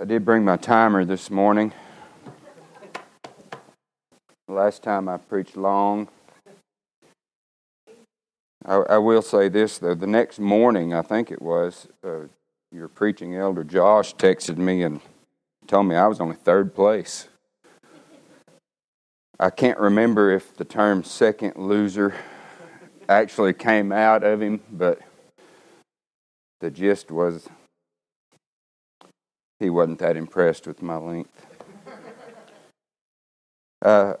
I did bring my timer this morning. Last time I preached long. I, I will say this, though. The next morning, I think it was, uh, your preaching elder Josh texted me and told me I was only third place. I can't remember if the term second loser actually came out of him, but the gist was he wasn't that impressed with my length. Uh,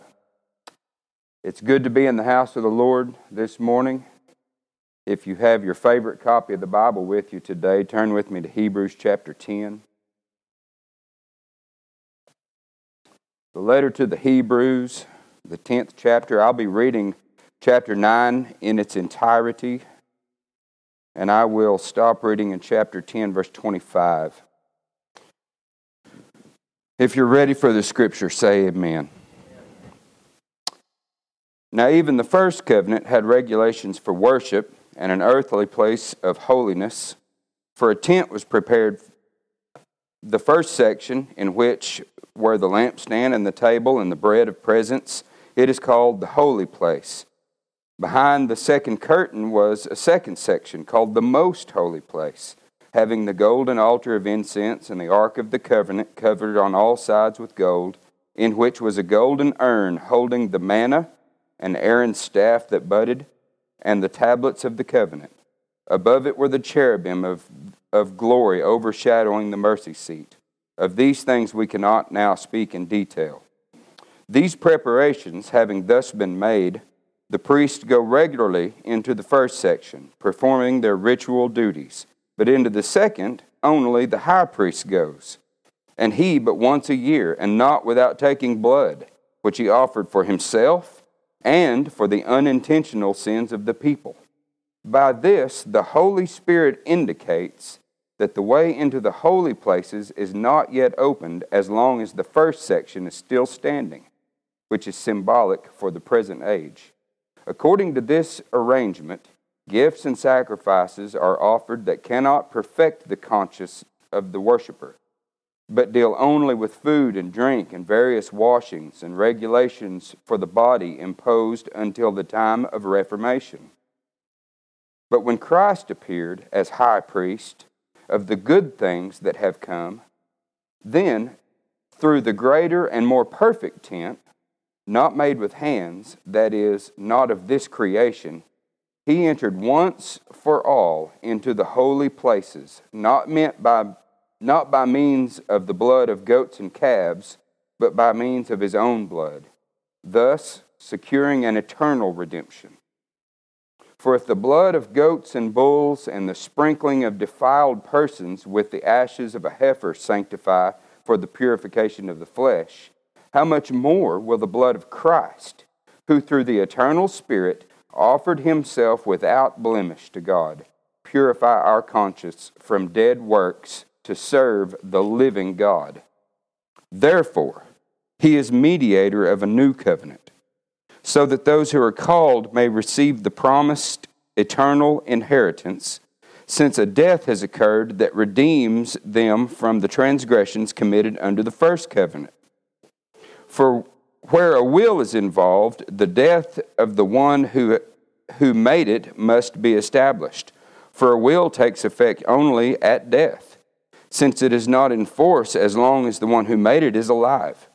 it's good to be in the house of the Lord this morning. If you have your favorite copy of the Bible with you today, turn with me to Hebrews chapter 10. The letter to the Hebrews, the 10th chapter. I'll be reading chapter 9 in its entirety, and I will stop reading in chapter 10, verse 25. If you're ready for the scripture, say amen. Now, even the first covenant had regulations for worship and an earthly place of holiness, for a tent was prepared. The first section, in which were the lampstand and the table and the bread of presence, it is called the holy place. Behind the second curtain was a second section called the most holy place having the golden altar of incense and the ark of the covenant covered on all sides with gold, in which was a golden urn holding the manna and Aaron's staff that budded, and the tablets of the covenant. Above it were the cherubim of, of glory overshadowing the mercy seat. Of these things we cannot now speak in detail. These preparations having thus been made, the priests go regularly into the first section, performing their ritual duties but into the second, only the high priest goes, and he but once a year, and not without taking blood, which he offered for himself and for the unintentional sins of the people. By this, the Holy Spirit indicates that the way into the holy places is not yet opened as long as the first section is still standing, which is symbolic for the present age. According to this arrangement, Gifts and sacrifices are offered that cannot perfect the conscience of the worshiper, but deal only with food and drink and various washings and regulations for the body imposed until the time of Reformation. But when Christ appeared as high priest of the good things that have come, then, through the greater and more perfect tent, not made with hands, that is, not of this creation, he entered once for all into the holy places, not meant by not by means of the blood of goats and calves, but by means of his own blood, thus securing an eternal redemption. For if the blood of goats and bulls and the sprinkling of defiled persons with the ashes of a heifer sanctify for the purification of the flesh, how much more will the blood of Christ, who through the eternal Spirit offered himself without blemish to God, purify our conscience from dead works to serve the living God. Therefore, he is mediator of a new covenant, so that those who are called may receive the promised eternal inheritance, since a death has occurred that redeems them from the transgressions committed under the first covenant. For where a will is involved, the death of the one who, who made it must be established. For a will takes effect only at death, since it is not in force as long as the one who made it is alive.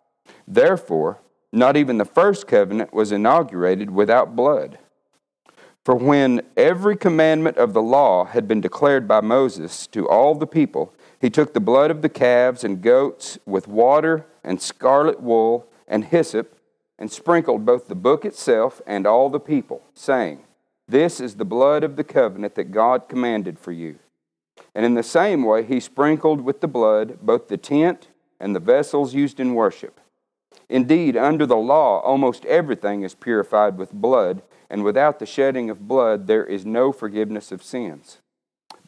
Therefore, not even the first covenant was inaugurated without blood. For when every commandment of the law had been declared by Moses to all the people, he took the blood of the calves and goats with water and scarlet wool and hyssop, and sprinkled both the book itself and all the people, saying, This is the blood of the covenant that God commanded for you. And in the same way, he sprinkled with the blood both the tent and the vessels used in worship. Indeed, under the law, almost everything is purified with blood, and without the shedding of blood, there is no forgiveness of sins.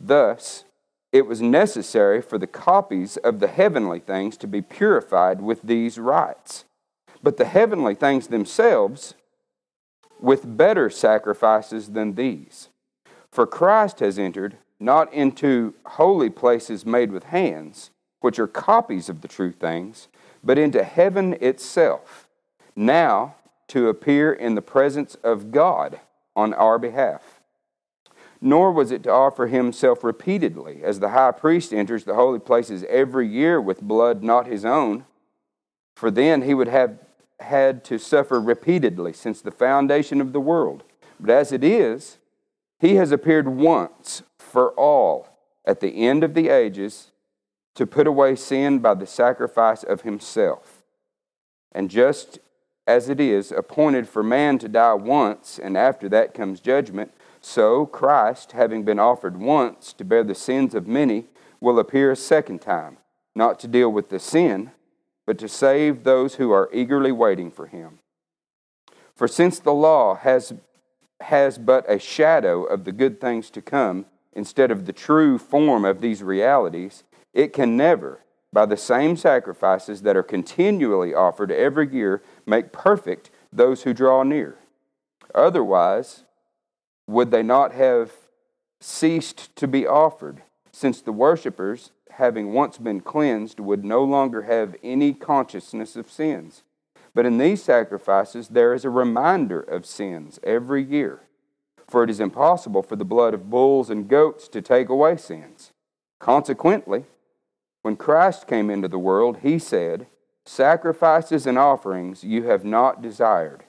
Thus, it was necessary for the copies of the heavenly things to be purified with these rites but the heavenly things themselves with better sacrifices than these. For Christ has entered not into holy places made with hands, which are copies of the true things, but into heaven itself, now to appear in the presence of God on our behalf. Nor was it to offer himself repeatedly, as the high priest enters the holy places every year with blood not his own, for then he would have had to suffer repeatedly since the foundation of the world. But as it is, he has appeared once for all at the end of the ages to put away sin by the sacrifice of himself. And just as it is appointed for man to die once, and after that comes judgment, so Christ, having been offered once to bear the sins of many, will appear a second time, not to deal with the sin, but to save those who are eagerly waiting for him. For since the law has, has but a shadow of the good things to come, instead of the true form of these realities, it can never, by the same sacrifices that are continually offered every year, make perfect those who draw near. Otherwise, would they not have ceased to be offered, since the worshippers, having once been cleansed, would no longer have any consciousness of sins? But in these sacrifices, there is a reminder of sins every year. For it is impossible for the blood of bulls and goats to take away sins. Consequently, when Christ came into the world, he said, Sacrifices and offerings you have not desired,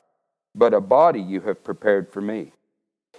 but a body you have prepared for me.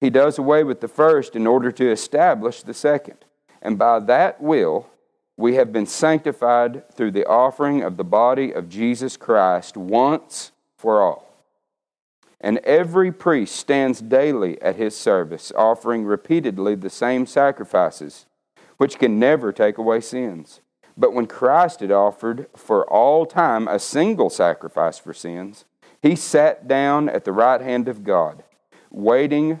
He does away with the first in order to establish the second. And by that will, we have been sanctified through the offering of the body of Jesus Christ once for all. And every priest stands daily at his service, offering repeatedly the same sacrifices, which can never take away sins. But when Christ had offered for all time a single sacrifice for sins, he sat down at the right hand of God, waiting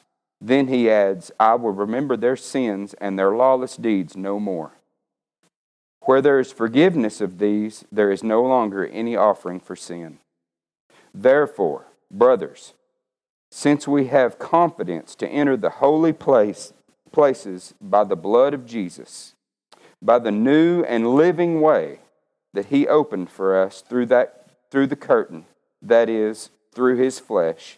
Then he adds, I will remember their sins and their lawless deeds no more. Where there is forgiveness of these, there is no longer any offering for sin. Therefore, brothers, since we have confidence to enter the holy place, places by the blood of Jesus, by the new and living way that he opened for us through that through the curtain that is through his flesh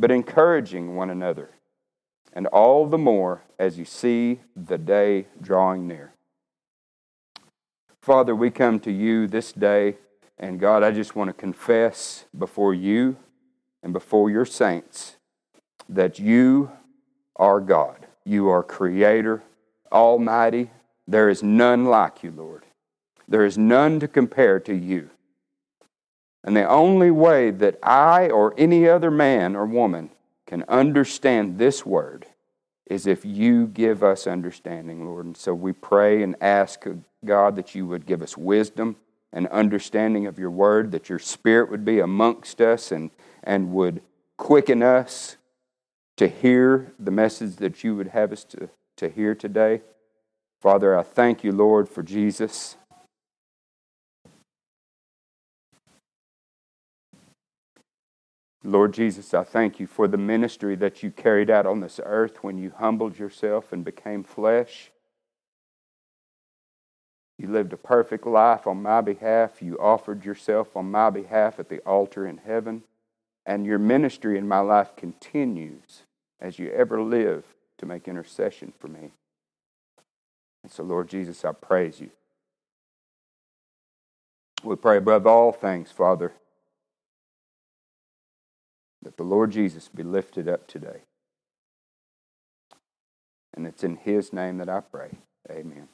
but encouraging one another, and all the more as you see the day drawing near. Father, we come to you this day, and God, I just want to confess before you and before your saints that you are God. You are Creator, Almighty. There is none like you, Lord. There is none to compare to you. And the only way that I or any other man or woman can understand this word is if you give us understanding, Lord. And so we pray and ask God that you would give us wisdom and understanding of your word, that your spirit would be amongst us and, and would quicken us to hear the message that you would have us to, to hear today. Father, I thank you, Lord, for Jesus. Lord Jesus, I thank you for the ministry that you carried out on this earth when you humbled yourself and became flesh. You lived a perfect life on my behalf. You offered yourself on my behalf at the altar in heaven. And your ministry in my life continues as you ever live to make intercession for me. And so, Lord Jesus, I praise you. We pray above all things, Father, that the Lord Jesus be lifted up today. And it's in His name that I pray. Amen.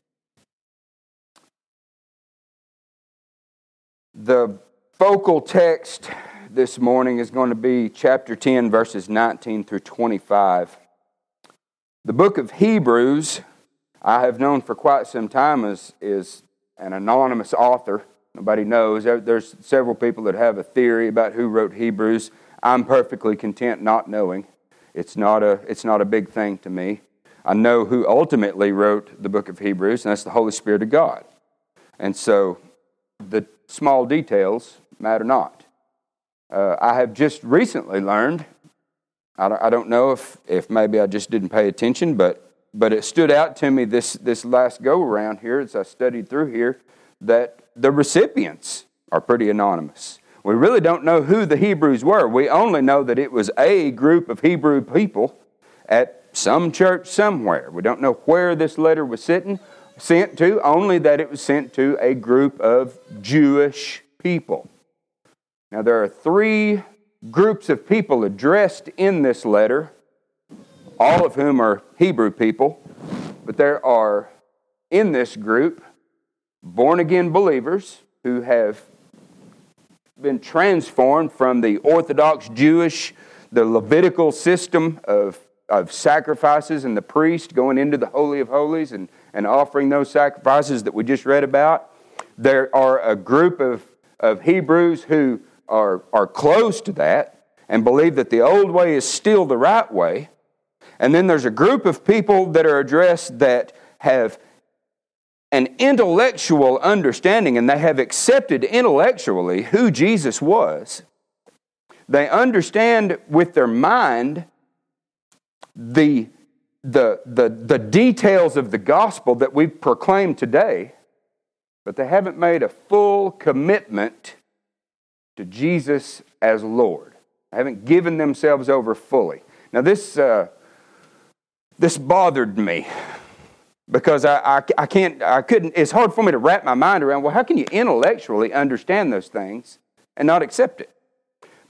The focal text this morning is going to be chapter 10, verses 19 through 25. The book of Hebrews, I have known for quite some time, is, is an anonymous author. Nobody knows. There's several people that have a theory about who wrote Hebrews. I'm perfectly content not knowing. It's not a, it's not a big thing to me. I know who ultimately wrote the book of Hebrews, and that's the Holy Spirit of God. And so the small details matter not. Uh, I have just recently learned, I don't, I don't know if, if maybe I just didn't pay attention, but, but it stood out to me this, this last go around here as I studied through here that the recipients are pretty anonymous. We really don't know who the Hebrews were. We only know that it was a group of Hebrew people at some church somewhere. We don't know where this letter was sitting, sent to, only that it was sent to a group of Jewish people. Now, there are three groups of people addressed in this letter, all of whom are Hebrew people, but there are in this group born again believers who have been transformed from the Orthodox Jewish, the Levitical system of, of sacrifices and the priest going into the Holy of Holies and, and offering those sacrifices that we just read about. There are a group of, of Hebrews who are, are close to that and believe that the old way is still the right way. And then there's a group of people that are addressed that have an intellectual understanding and they have accepted intellectually who Jesus was. They understand with their mind the, the, the, the details of the gospel that we proclaim today, but they haven't made a full commitment to Jesus as Lord. They haven't given themselves over fully. Now, this, uh, this bothered me because I, I, I, can't, I couldn't, it's hard for me to wrap my mind around, well, how can you intellectually understand those things and not accept it?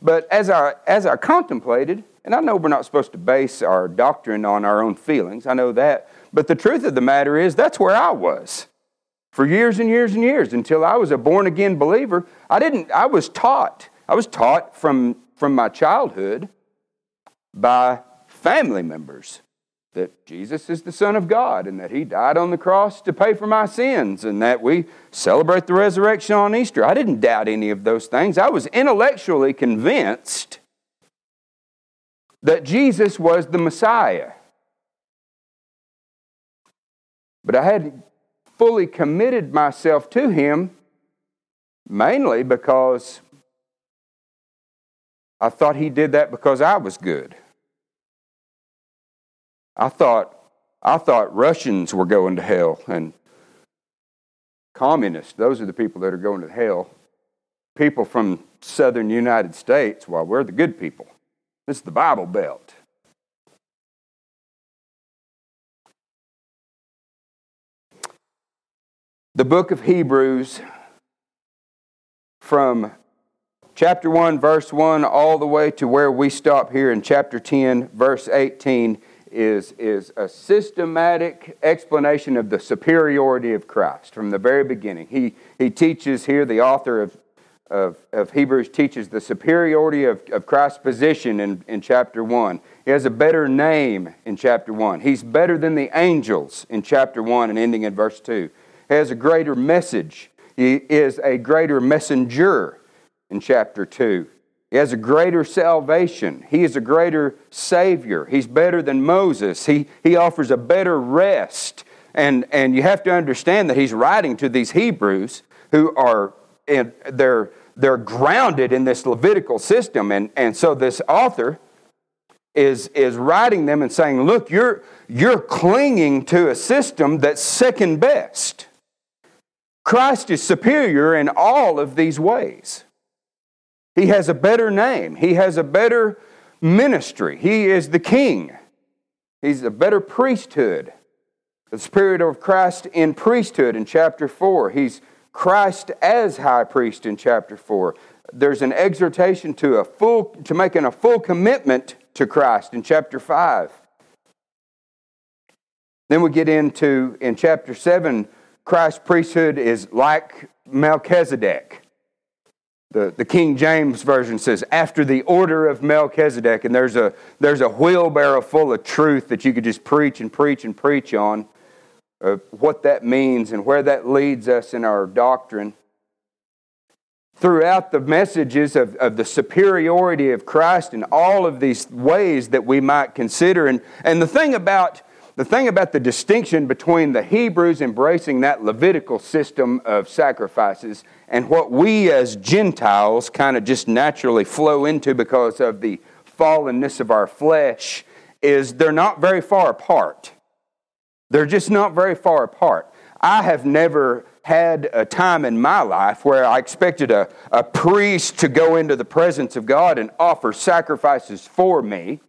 But as I, as I contemplated, and I know we're not supposed to base our doctrine on our own feelings, I know that, but the truth of the matter is that's where I was for years and years and years until I was a born again believer. I didn't, I was taught, I was taught from, from my childhood by family members that Jesus is the Son of God and that He died on the cross to pay for my sins and that we celebrate the resurrection on Easter. I didn't doubt any of those things. I was intellectually convinced that Jesus was the Messiah. But I hadn't fully committed myself to Him mainly because I thought He did that because I was good. I thought, I thought Russians were going to hell and communists, those are the people that are going to hell. People from southern United States, well, we're the good people. This is the Bible Belt. The book of Hebrews, from chapter 1, verse 1, all the way to where we stop here in chapter 10, verse 18, is, is a systematic explanation of the superiority of Christ from the very beginning. He, he teaches here, the author of, of, of Hebrews teaches the superiority of, of Christ's position in, in chapter 1. He has a better name in chapter 1. He's better than the angels in chapter 1 and ending in verse 2. He has a greater message. He is a greater messenger in chapter 2. He has a greater salvation. He is a greater Savior. He's better than Moses. He, he offers a better rest. And, and you have to understand that he's writing to these Hebrews who are in, they're, they're grounded in this Levitical system. And, and so this author is, is writing them and saying, look, you're, you're clinging to a system that's second best. Christ is superior in all of these ways. He has a better name, He has a better ministry, He is the King, He's a better priesthood. The Spirit of Christ in priesthood in chapter 4. He's Christ as high priest in chapter 4. There's an exhortation to a full to making a full commitment to Christ in chapter 5. Then we get into in chapter 7 Christ's priesthood is like Melchizedek. The, the King James Version says, after the order of Melchizedek, and there's a, there's a wheelbarrow full of truth that you could just preach and preach and preach on uh, what that means and where that leads us in our doctrine. Throughout the messages of, of the superiority of Christ in all of these ways that we might consider. And, and the thing about the thing about the distinction between the Hebrews embracing that Levitical system of sacrifices and what we as Gentiles kind of just naturally flow into because of the fallenness of our flesh is they're not very far apart. They're just not very far apart. I have never had a time in my life where I expected a, a priest to go into the presence of God and offer sacrifices for me.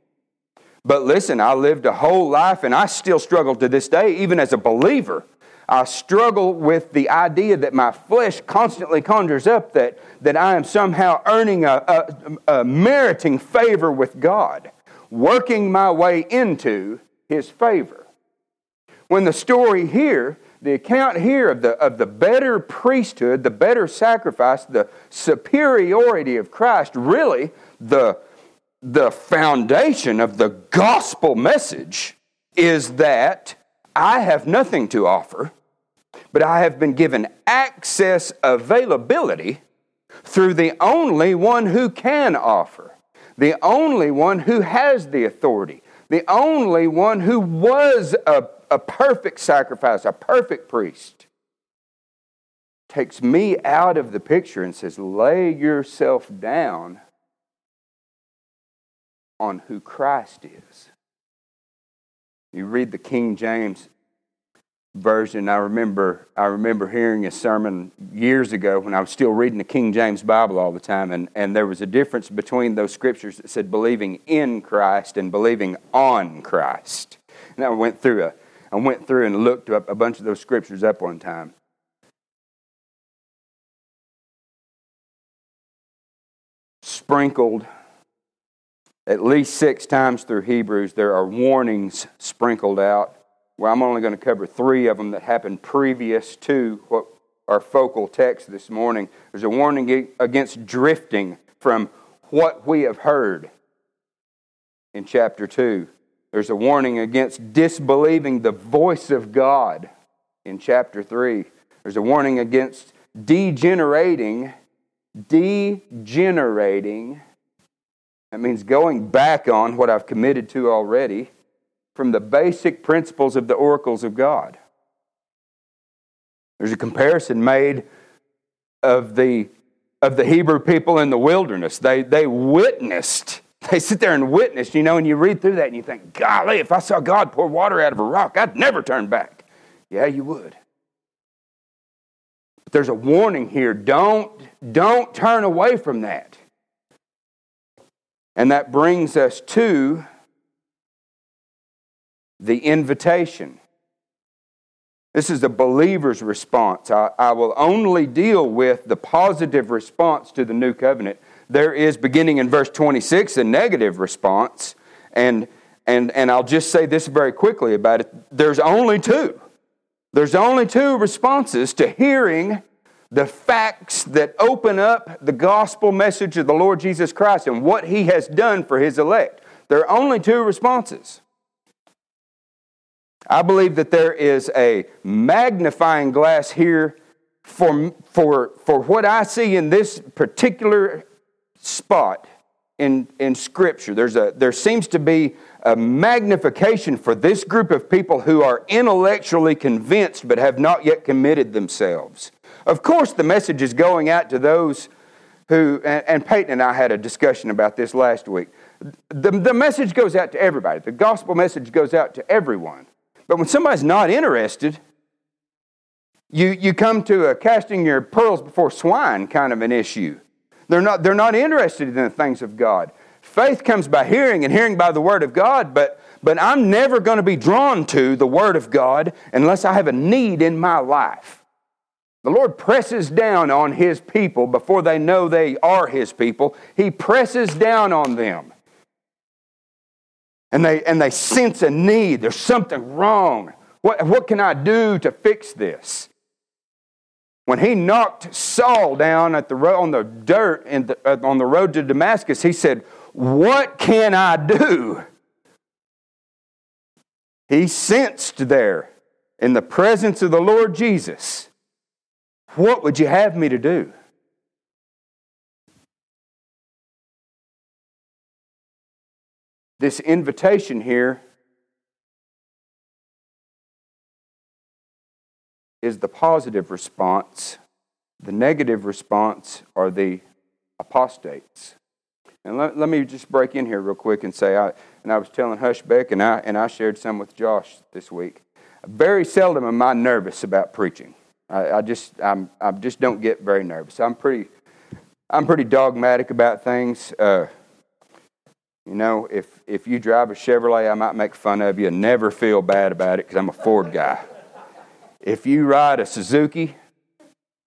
But listen, I lived a whole life and I still struggle to this day, even as a believer. I struggle with the idea that my flesh constantly conjures up that, that I am somehow earning a, a, a meriting favor with God, working my way into His favor. When the story here, the account here of the, of the better priesthood, the better sacrifice, the superiority of Christ, really the, the foundation of the gospel message is that I have nothing to offer, but I have been given access availability through the only one who can offer, the only one who has the authority, the only one who was a a perfect sacrifice, a perfect priest, takes me out of the picture and says, lay yourself down on who Christ is. You read the King James version. I remember I remember hearing a sermon years ago when I was still reading the King James Bible all the time, and, and there was a difference between those scriptures that said believing in Christ and believing on Christ. And I went through a I went through and looked up a bunch of those scriptures up one time. Sprinkled at least six times through Hebrews, there are warnings sprinkled out. Well, I'm only going to cover three of them that happened previous to what our focal text this morning. There's a warning against drifting from what we have heard in chapter 2. There's a warning against disbelieving the voice of God in chapter 3. There's a warning against degenerating, degenerating. That means going back on what I've committed to already from the basic principles of the oracles of God. There's a comparison made of the, of the Hebrew people in the wilderness. They, they witnessed they sit there and witness, you know, and you read through that and you think, golly, if I saw God pour water out of a rock, I'd never turn back. Yeah, you would. But there's a warning here. Don't, don't turn away from that. And that brings us to the invitation. This is the believer's response. I, I, will only deal with the positive response to the new covenant there is, beginning in verse 26, a negative response. And, and, and I'll just say this very quickly about it. There's only two. There's only two responses to hearing the facts that open up the gospel message of the Lord Jesus Christ and what he has done for his elect. There are only two responses. I believe that there is a magnifying glass here for, for, for what I see in this particular spot in, in Scripture. There's a, there seems to be a magnification for this group of people who are intellectually convinced but have not yet committed themselves. Of course, the message is going out to those who, and, and Peyton and I had a discussion about this last week. The, the message goes out to everybody, the gospel message goes out to everyone. But when somebody's not interested, you, you come to a casting your pearls before swine kind of an issue. They're not, they're not interested in the things of God. Faith comes by hearing, and hearing by the Word of God, but, but I'm never going to be drawn to the Word of God unless I have a need in my life. The Lord presses down on His people before they know they are His people. He presses down on them. And they, and they sense a need. There's something wrong. What, what can I do to fix this? When he knocked Saul down at the on the dirt the, uh, on the road to Damascus, he said, What can I do? He sensed there in the presence of the Lord Jesus, What would you have me to do? This invitation here is the positive response. The negative response are the apostates. And let, let me just break in here real quick and say, I, and I was telling Hushbeck, and I, and I shared some with Josh this week. Very seldom am I nervous about preaching. I, I just, I'm, I just don't get very nervous. I'm pretty, I'm pretty dogmatic about things. Uh, you know, if, if you drive a Chevrolet, I might make fun of you and never feel bad about it because I'm a Ford guy. If you ride a Suzuki,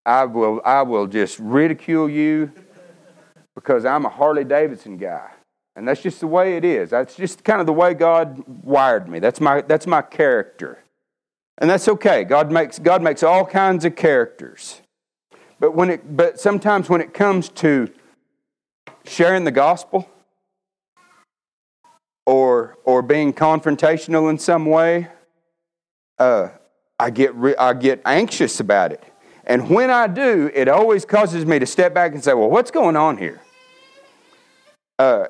I will, I will just ridicule you because I'm a Harley Davidson guy. And that's just the way it is. That's just kind of the way God wired me. That's my, that's my character. And that's okay. God makes, God makes all kinds of characters. But, when it, but sometimes when it comes to sharing the gospel or, or being confrontational in some way, uh, I get, re- I get anxious about it. And when I do, it always causes me to step back and say, well, what's going on here? Uh,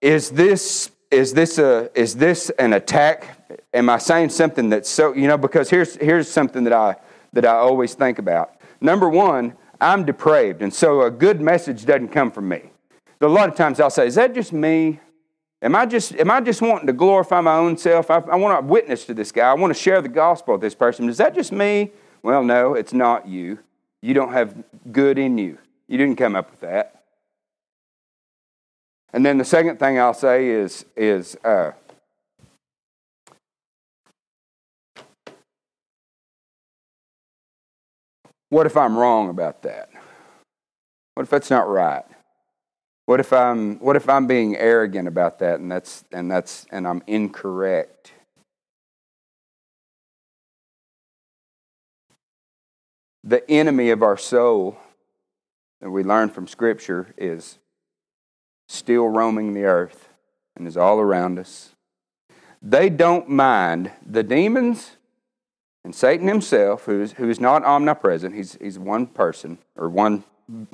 is this is this a is this an attack? Am I saying something that's so you know? Because here's here's something that I that I always think about. Number one, I'm depraved, and so a good message doesn't come from me. a lot of times I'll say, "Is that just me? Am I just, am I just wanting to glorify my own self? I, I want to witness to this guy. I want to share the gospel with this person. Is that just me? Well, no, it's not you. You don't have good in you. You didn't come up with that. And then the second thing I'll say is, is uh, what if I'm wrong about that? What if that's not right? What if I'm what if I'm being arrogant about that and that's and that's and I'm incorrect? The enemy of our soul that we learn from scripture is still roaming the earth and is all around us. They don't mind the demons and Satan himself, who is, who is not omnipresent, he's, he's one person or one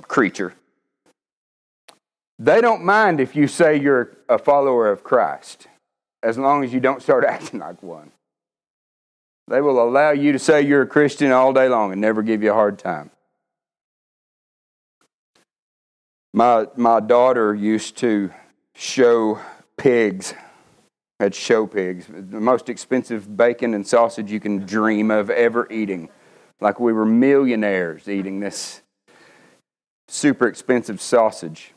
creature they don't mind if you say you're a follower of Christ, as long as you don't start acting like one. They will allow you to say you're a Christian all day long and never give you a hard time. My, my daughter used to show pigs, at show pigs, the most expensive bacon and sausage you can dream of ever eating. Like we were millionaires eating this super expensive sausage.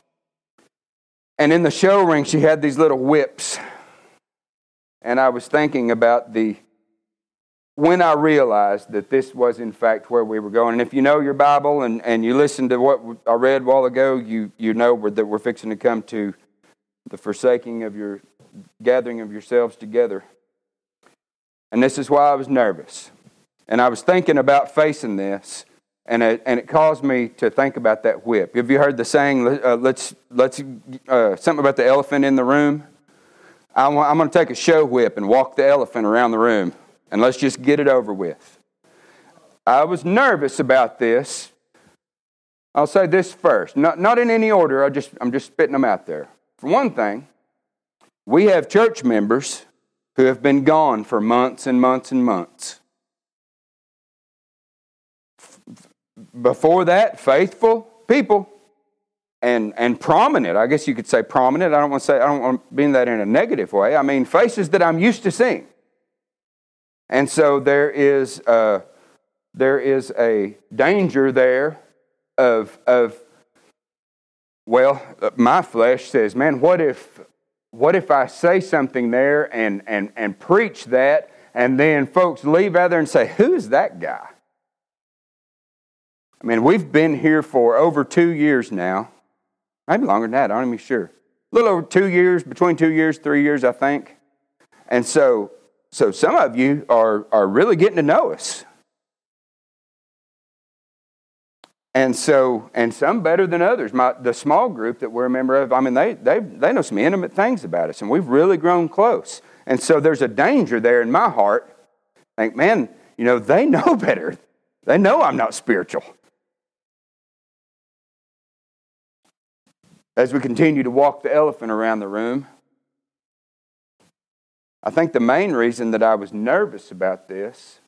And in the show ring, she had these little whips. And I was thinking about the when I realized that this was in fact where we were going. And if you know your Bible and, and you listen to what I read a while ago, you, you know that we're fixing to come to the forsaking of your gathering of yourselves together. And this is why I was nervous. And I was thinking about facing this and it, and it caused me to think about that whip. Have you heard the saying, uh, let's, let's, uh, something about the elephant in the room? I'm, I'm going to take a show whip and walk the elephant around the room, and let's just get it over with. I was nervous about this. I'll say this first, not, not in any order, I just, I'm just spitting them out there. For one thing, we have church members who have been gone for months and months and months. Before that, faithful people. and, and prominent. I guess you could say prominent. I don't want to say, I don't want to mean that in a negative way. I mean faces that I'm used to seeing. And so there is a, there is a danger there of, of, well, my flesh says, man, what if, what if I say something there and, and, and preach that, and then folks leave out there and say, who's that guy? I mean, we've been here for over two years now. Maybe longer than that, I'm not even sure. A little over two years, between two years, three years, I think. And so, so some of you are, are really getting to know us. And so, and some better than others. My, the small group that we're a member of, I mean, they, they, they know some intimate things about us, and we've really grown close. And so there's a danger there in my heart. Think, man, you know, they know better. They know I'm not spiritual. as we continue to walk the elephant around the room. I think the main reason that I was nervous about this,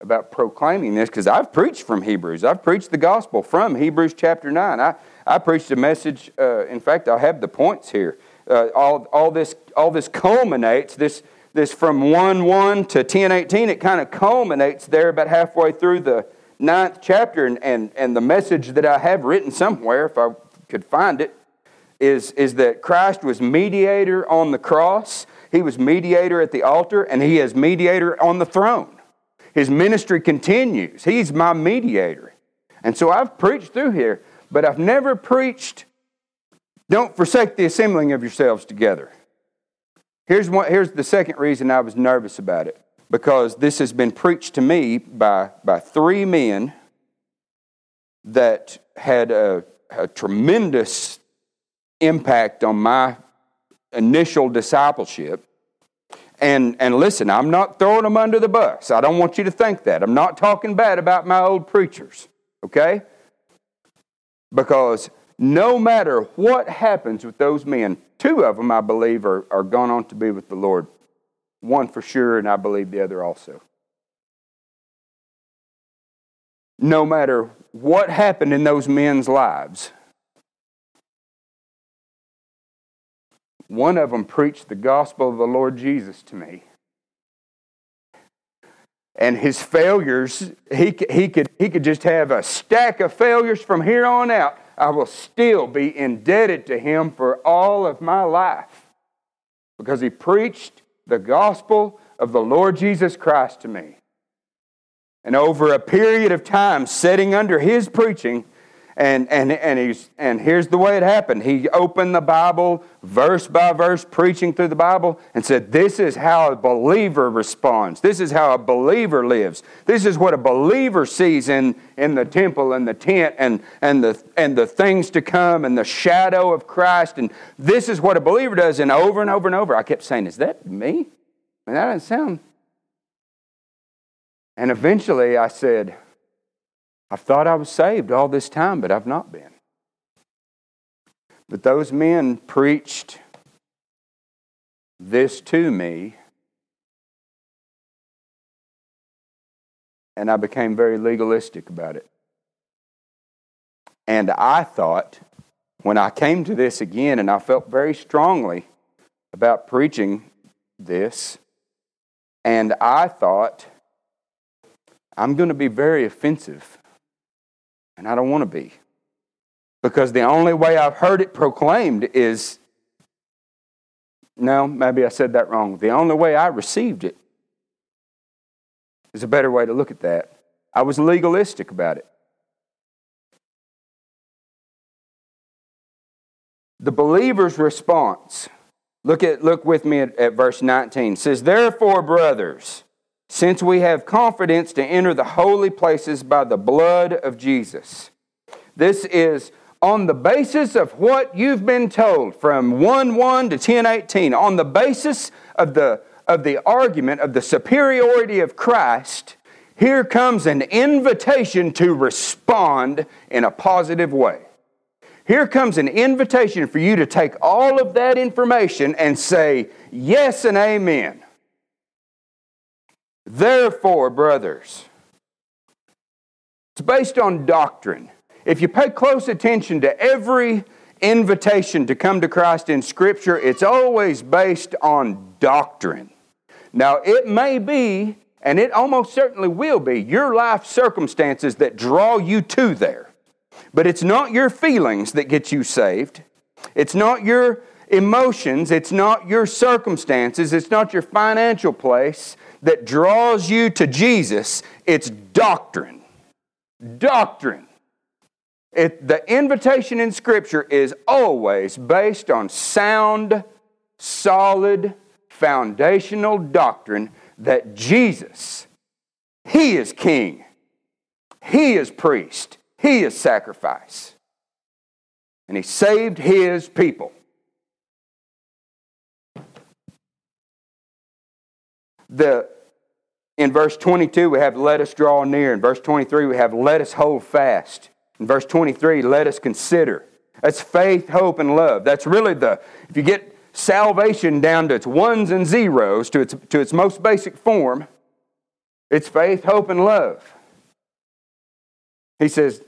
about proclaiming this, because I've preached from Hebrews. I've preached the gospel from Hebrews chapter 9. I, I preached a message, uh, in fact, I have the points here. Uh, all, all, this, all this culminates, this, this from 1 1 to 10 18, it kind of culminates there about halfway through the ninth chapter. And, and, and the message that I have written somewhere, if I could find it, is, is that Christ was mediator on the cross, he was mediator at the altar, and he is mediator on the throne. His ministry continues. He's my mediator. And so I've preached through here, but I've never preached, don't forsake the assembling of yourselves together. Here's, one, here's the second reason I was nervous about it because this has been preached to me by, by three men that had a, a tremendous impact on my initial discipleship. And, and listen, I'm not throwing them under the bus. I don't want you to think that. I'm not talking bad about my old preachers, okay? Because no matter what happens with those men, two of them, I believe, are, are gone on to be with the Lord. One for sure, and I believe the other also. No matter what happened in those men's lives, One of them preached the gospel of the Lord Jesus to me. And his failures, he, he, could, he could just have a stack of failures from here on out. I will still be indebted to him for all of my life because he preached the gospel of the Lord Jesus Christ to me. And over a period of time, sitting under his preaching, and, and, and, he's, and here's the way it happened. He opened the Bible verse by verse, preaching through the Bible, and said, This is how a believer responds. This is how a believer lives. This is what a believer sees in, in the temple and the tent and, and, the, and the things to come and the shadow of Christ. And this is what a believer does. And over and over and over, I kept saying, Is that me? And that doesn't sound. And eventually I said, I've thought I was saved all this time, but I've not been. But those men preached this to me, and I became very legalistic about it. And I thought, when I came to this again, and I felt very strongly about preaching this, and I thought, I'm going to be very offensive and I don't want to be. Because the only way I've heard it proclaimed is no, maybe I said that wrong. The only way I received it is a better way to look at that. I was legalistic about it. The believer's response. Look at look with me at, at verse 19. It says, Therefore, brothers, since we have confidence to enter the holy places by the blood of Jesus. This is on the basis of what you've been told from 1 1 to 10 18, on the basis of the, of the argument of the superiority of Christ, here comes an invitation to respond in a positive way. Here comes an invitation for you to take all of that information and say yes and amen. Therefore, brothers, it's based on doctrine. If you pay close attention to every, invitation to come to Christ in Scripture, it's always based on doctrine. Now, it may be, and it almost certainly will be, your life circumstances that draw you to there. But it's not your feelings that get you saved. It's not your emotions. It's not your circumstances. It's not your financial place that draws you to Jesus. It's doctrine. Doctrine. It, the invitation in Scripture is always based on sound, solid, foundational doctrine that Jesus, He is King, He is priest, He is sacrifice, and He saved His people. The, in verse 22, we have let us draw near. In verse 23, we have let us hold fast. In verse 23, let us consider. That's faith, hope, and love. That's really the, if you get salvation down to its ones and zeros, to its, to its most basic form, it's faith, hope, and love. He says,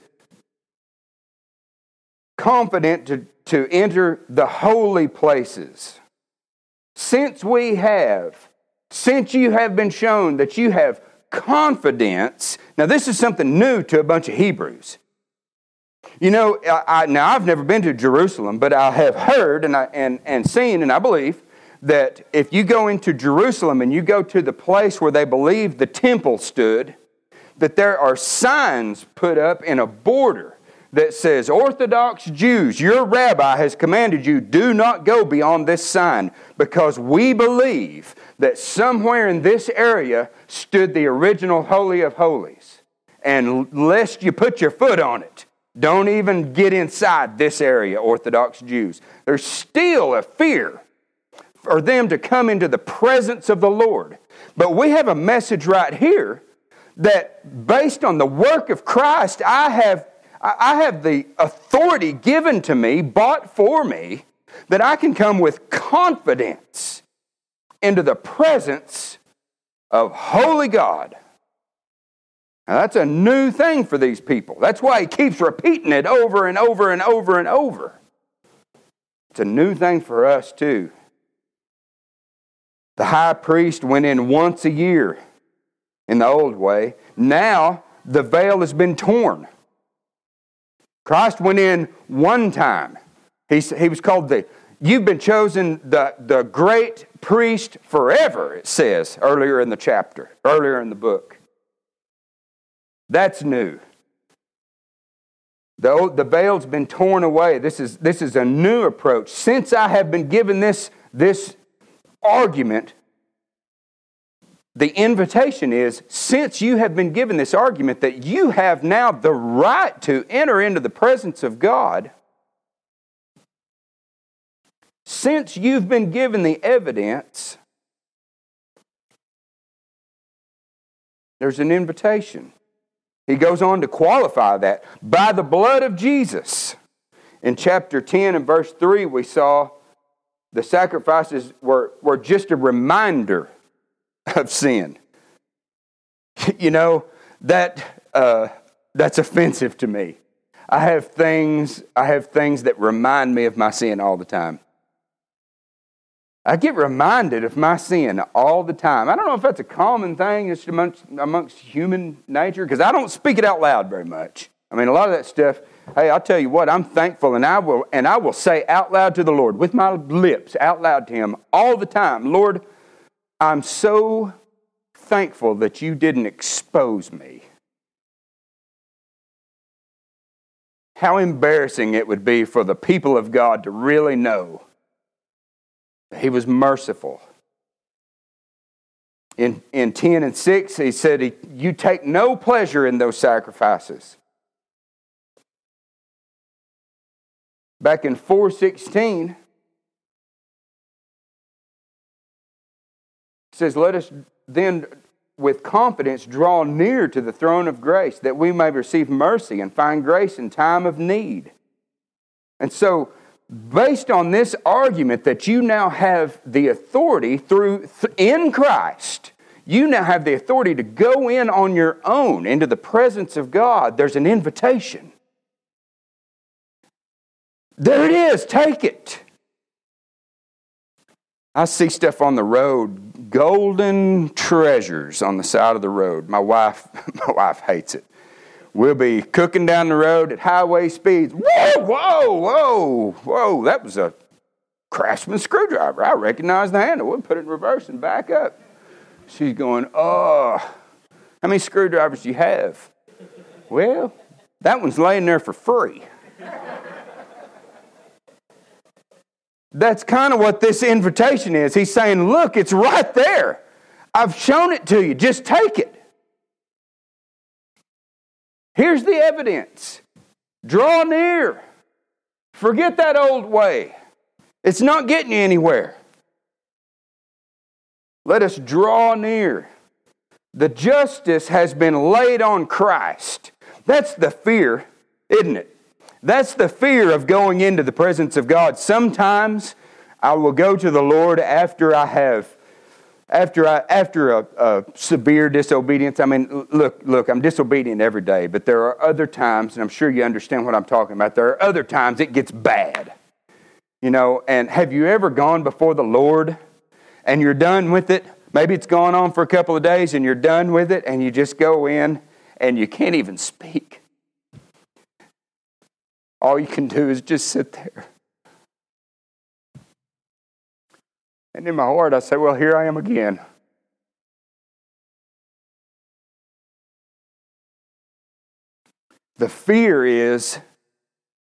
confident to, to enter the holy places. Since we have, since you have been shown that you have confidence, now this is something new to a bunch of Hebrews. You know, I, now I've never been to Jerusalem, but I have heard and, I, and, and seen, and I believe that if you go into Jerusalem and you go to the place where they believe the temple stood, that there are signs put up in a border that says, Orthodox Jews, your rabbi has commanded you, do not go beyond this sign because we believe that somewhere in this area stood the original Holy of Holies. And lest you put your foot on it, don't even get inside this area, Orthodox Jews. There's still a fear for them to come into the presence of the Lord. But we have a message right here that based on the work of Christ, I have, I have the authority given to me, bought for me, that I can come with confidence into the presence of holy God. Now, that's a new thing for these people. That's why he keeps repeating it over and over and over and over. It's a new thing for us, too. The high priest went in once a year in the old way. Now, the veil has been torn. Christ went in one time. He, he was called the, you've been chosen the, the great priest forever, it says earlier in the chapter, earlier in the book. That's new. The, the veil's been torn away. This is, this is a new approach. Since I have been given this, this argument, the invitation is since you have been given this argument that you have now the right to enter into the presence of God, since you've been given the evidence, there's an invitation. He goes on to qualify that by the blood of Jesus. In chapter 10 and verse 3, we saw the sacrifices were, were just a reminder of sin. You know, that, uh, that's offensive to me. I have things, I have things that remind me of my sin all the time. I get reminded of my sin all the time. I don't know if that's a common thing just amongst, amongst human nature, because I don't speak it out loud very much. I mean, a lot of that stuff, hey, I'll tell you what, I'm thankful and I will and I will say out loud to the Lord, with my lips, out loud to Him all the time, Lord, I'm so thankful that you didn't expose me. How embarrassing it would be for the people of God to really know he was merciful. In, in 10 and 6, he said, You take no pleasure in those sacrifices. Back in 416, says, Let us then with confidence draw near to the throne of grace that we may receive mercy and find grace in time of need. And so based on this argument that you now have the authority through in Christ, you now have the authority to go in on your own into the presence of God. There's an invitation. There it is, take it. I see stuff on the road, golden treasures on the side of the road. My wife, my wife hates it. We'll be cooking down the road at highway speeds. Whoa, whoa, whoa, whoa. That was a craftsman screwdriver. I recognize the handle. We'll put it in reverse and back up. She's going, oh, how many screwdrivers do you have? Well, that one's laying there for free. That's kind of what this invitation is. He's saying, Look, it's right there. I've shown it to you. Just take it. Here's the evidence draw near. Forget that old way, it's not getting you anywhere. Let us draw near. The justice has been laid on Christ. That's the fear, isn't it? That's the fear of going into the presence of God. Sometimes I will go to the Lord after I have after I, after a, a, severe disobedience, I mean, look, look, I'm disobedient every day, but there are other times, and I'm sure you understand what I'm talking about. There are other times it gets bad, you know. And have you ever gone before the Lord and you're done with it? Maybe it's gone on for a couple of days and you're done with it, and you just go in and you can't even speak. All you can do is just sit there. And in my heart, I say, Well, here I am again. The fear is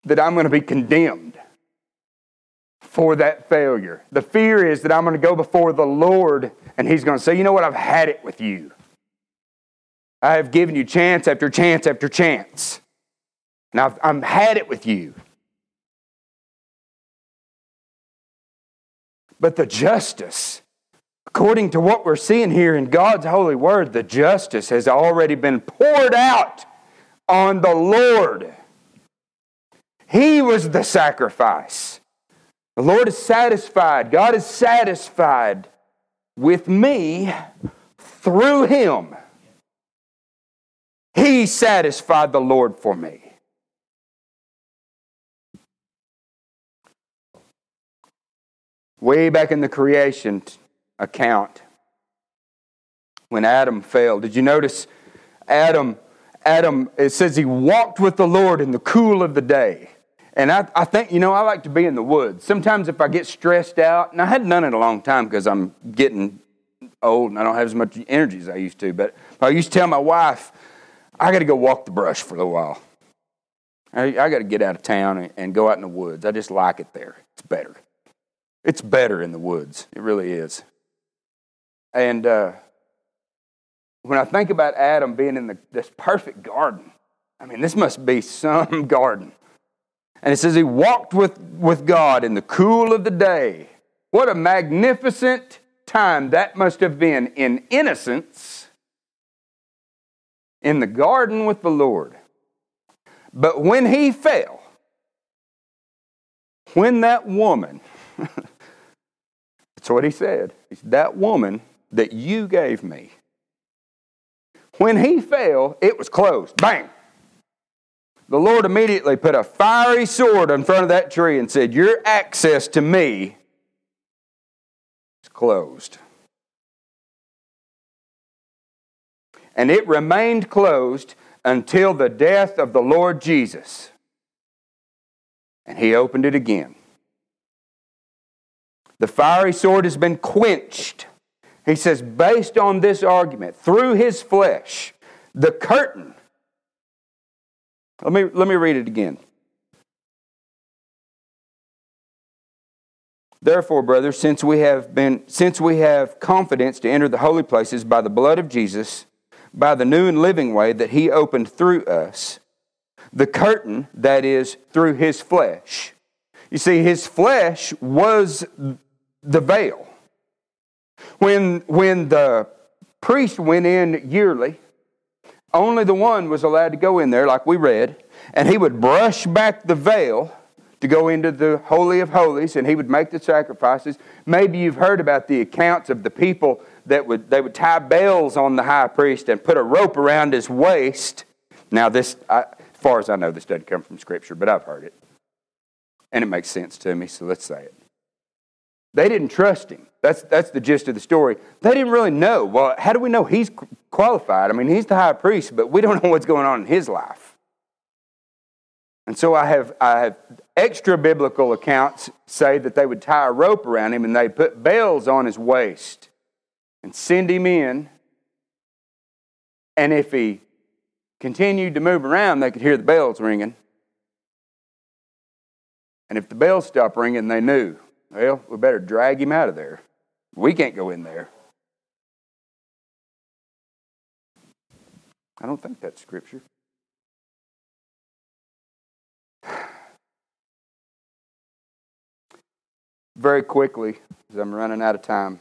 that I'm going to be condemned for that failure. The fear is that I'm going to go before the Lord and He's going to say, You know what? I've had it with you. I have given you chance after chance after chance. And I've, I've had it with you. But the justice, according to what we're seeing here in God's holy word, the justice has already been poured out on the Lord. He was the sacrifice. The Lord is satisfied. God is satisfied with me through Him. He satisfied the Lord for me. Way back in the creation account, when Adam fell, did you notice Adam? Adam, it says he walked with the Lord in the cool of the day. And I, I think, you know, I like to be in the woods. Sometimes if I get stressed out, and I hadn't done it a long time because I'm getting old and I don't have as much energy as I used to, but I used to tell my wife, I got to go walk the brush for a little while. I, I got to get out of town and, and go out in the woods. I just like it there. It's better. It's better in the woods. It really is. And uh, when I think about Adam being in the, this perfect garden, I mean, this must be some garden. And it says he walked with, with God in the cool of the day. What a magnificent time that must have been in innocence in the garden with the Lord. But when he fell, when that woman That's what he said. That woman that you gave me. When he fell, it was closed. Bang! The Lord immediately put a fiery sword in front of that tree and said, Your access to me is closed. And it remained closed until the death of the Lord Jesus. And he opened it again. The fiery sword has been quenched. He says, based on this argument, through his flesh, the curtain. Let me, let me read it again. Therefore, brothers, since we have been since we have confidence to enter the holy places by the blood of Jesus, by the new and living way that he opened through us, the curtain that is through his flesh. You see, his flesh was the veil. When, when the priest went in yearly, only the one was allowed to go in there, like we read, and he would brush back the veil to go into the Holy of Holies, and he would make the sacrifices. Maybe you've heard about the accounts of the people that would they would tie bells on the high priest and put a rope around his waist. Now, this, I, as far as I know, this doesn't come from Scripture, but I've heard it. And it makes sense to me, so let's say it. They didn't trust him. That's, that's the gist of the story. They didn't really know. Well, how do we know he's qualified? I mean, he's the high priest, but we don't know what's going on in his life. And so I have, I have extra biblical accounts say that they would tie a rope around him and they put bells on his waist and send him in. And if he continued to move around, they could hear the bells ringing. And if the bells stopped ringing, they knew, well, we better drag him out of there. We can't go in there. I don't think that's scripture. Very quickly, as I'm running out of time.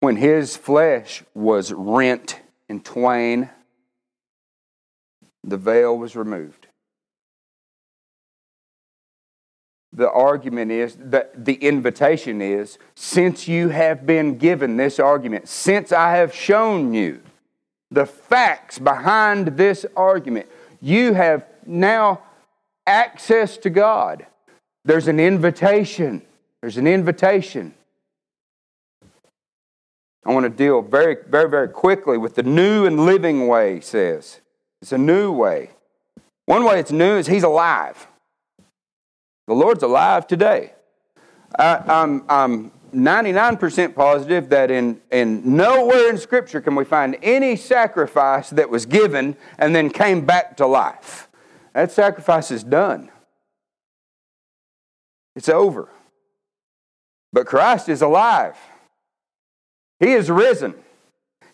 When his flesh was rent in twain, the veil was removed. The argument is that the invitation is since you have been given this argument, since I have shown you the facts behind this argument, you have now access to God. There's an invitation. There's an invitation. I want to deal very, very, very quickly with the new and living way, says. It's a new way. One way it's new is He's alive. The Lord's alive today. I, I'm, I'm 99% positive that in, in nowhere in Scripture can we find any sacrifice that was given and then came back to life. That sacrifice is done, it's over. But Christ is alive, He is risen.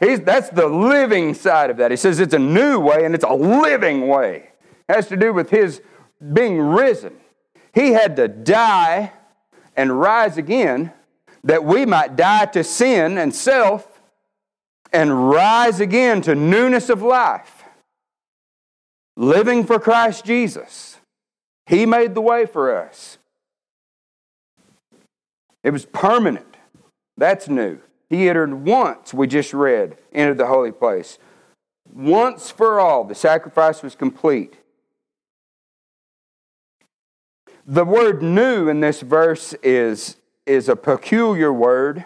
He's, that's the living side of that. He says it's a new way and it's a living way. It has to do with His being risen. He had to die and rise again that we might die to sin and self and rise again to newness of life. Living for Christ Jesus. He made the way for us. It was permanent. That's new. He entered once, we just read, entered the holy place. Once for all, the sacrifice was complete. The word new in this verse is, is a peculiar word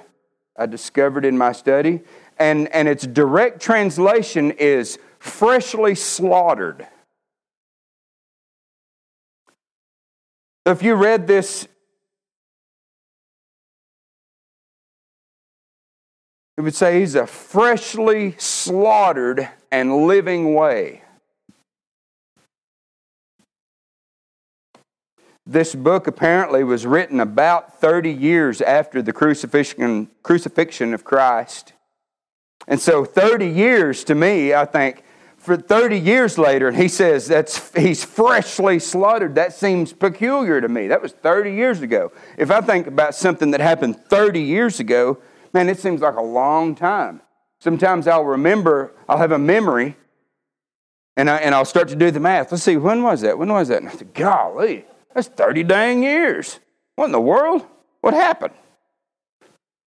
I discovered in my study, and, and its direct translation is freshly slaughtered. If you read this, it would say he's a freshly slaughtered and living way. This book apparently was written about 30 years after the crucifixion, crucifixion of Christ. And so 30 years to me, I think, for 30 years later, and he says that's he's freshly slaughtered. That seems peculiar to me. That was 30 years ago. If I think about something that happened 30 years ago, man, it seems like a long time. Sometimes I'll remember, I'll have a memory, and, I, and I'll start to do the math. Let's see, when was that? When was that? And I think, golly, that's 30 dang years. What in the world? What happened?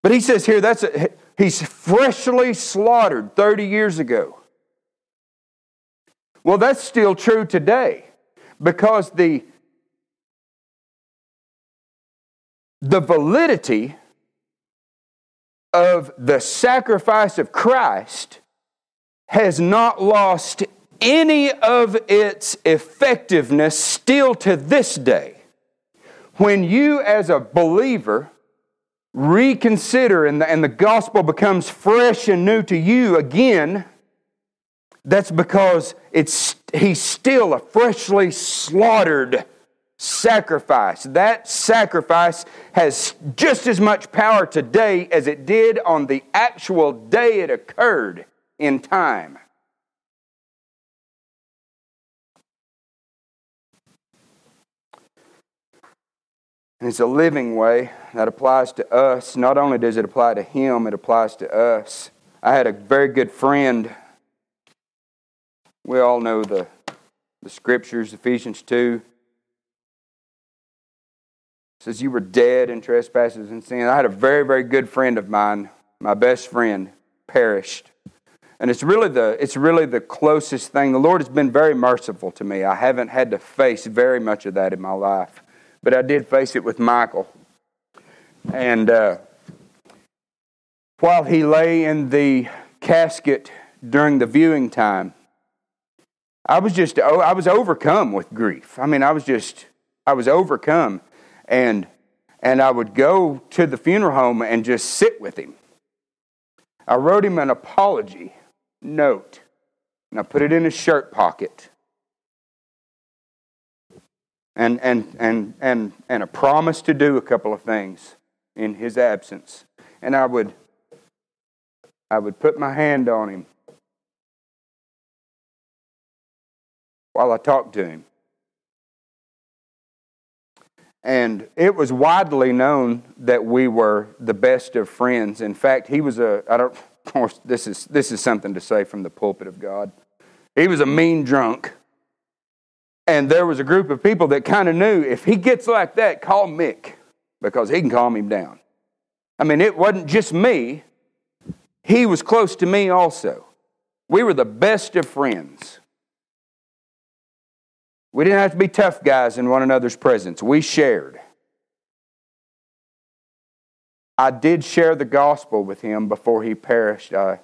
But he says here that's a, he's freshly slaughtered 30 years ago. Well, that's still true today because the the validity of the sacrifice of Christ has not lost any of its effectiveness still to this day. When you, as a believer, reconsider and the, and the gospel becomes fresh and new to you again, that's because it's, he's still a freshly slaughtered sacrifice. That sacrifice has just as much power today as it did on the actual day it occurred in time. And it's a living way that applies to us. Not only does it apply to him, it applies to us. I had a very good friend. We all know the, the scriptures, Ephesians 2. says, You were dead in trespasses and sin. I had a very, very good friend of mine, my best friend, perished. And it's really, the, it's really the closest thing. The Lord has been very merciful to me. I haven't had to face very much of that in my life. But I did face it with Michael. And uh, while he lay in the casket during the viewing time, I was just, oh, I was overcome with grief. I mean, I was just, I was overcome. And, and I would go to the funeral home and just sit with him. I wrote him an apology note, and I put it in his shirt pocket. And, and, and, and, and a promise to do a couple of things in his absence. And I would, I would put my hand on him while I talked to him. And it was widely known that we were the best of friends. In fact, he was a, I don't, of course, this is, this is something to say from the pulpit of God. He was a mean drunk. And there was a group of people that kind of knew if he gets like that, call Mick because he can calm him down. I mean, it wasn't just me, he was close to me also. We were the best of friends. We didn't have to be tough guys in one another's presence, we shared. I did share the gospel with him before he perished. I,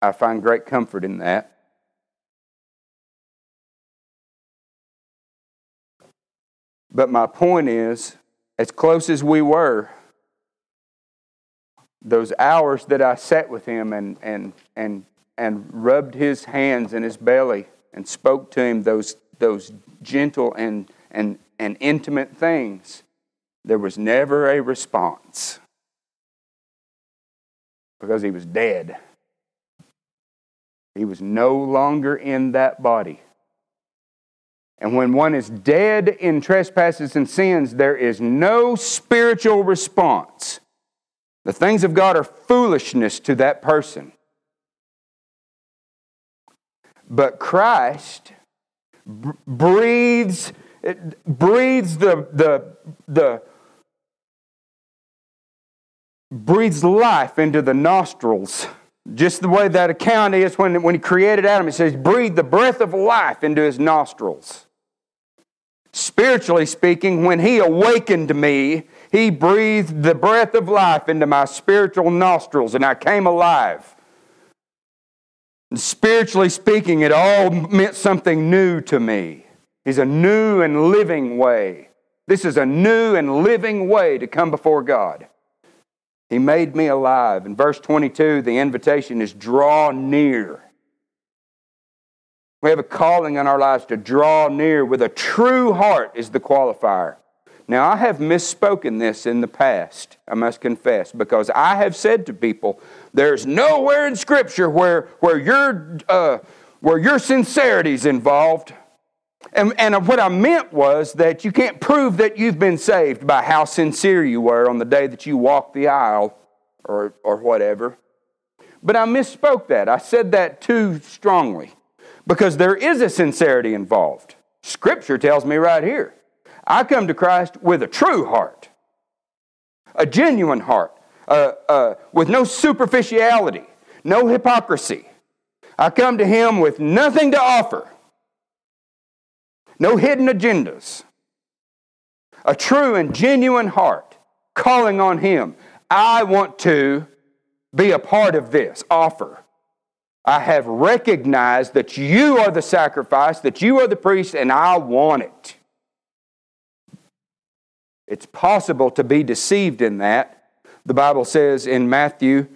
I find great comfort in that. But my point is, as close as we were, those hours that I sat with him and, and, and, and rubbed his hands in his belly and spoke to him those, those gentle and, and, and intimate things, there was never a response because he was dead. He was no longer in that body. And when one is dead in trespasses and sins, there is no spiritual response. The things of God are foolishness to that person. But Christ breathes, breathes the, the, the, breathes life into the nostrils. Just the way that account is when, when he created Adam, it says, breathe the breath of life into his nostrils. Spiritually speaking, when He awakened me, He breathed the breath of life into my spiritual nostrils and I came alive. And spiritually speaking, it all meant something new to me. He's a new and living way. This is a new and living way to come before God. He made me alive. In verse 22, the invitation is draw near. We have a calling in our lives to draw near with a true heart, is the qualifier. Now, I have misspoken this in the past, I must confess, because I have said to people, there's nowhere in Scripture where, where, your, uh, where your sincerity is involved. And, and what I meant was that you can't prove that you've been saved by how sincere you were on the day that you walked the aisle or, or whatever. But I misspoke that. I said that too strongly because there is a sincerity involved. Scripture tells me right here I come to Christ with a true heart, a genuine heart, uh, uh, with no superficiality, no hypocrisy. I come to Him with nothing to offer, no hidden agendas, a true and genuine heart, calling on Him. I want to be a part of this offer. I have recognized that you are the sacrifice, that you are the priest, and I want it. It's possible to be deceived in that. The Bible says in Matthew,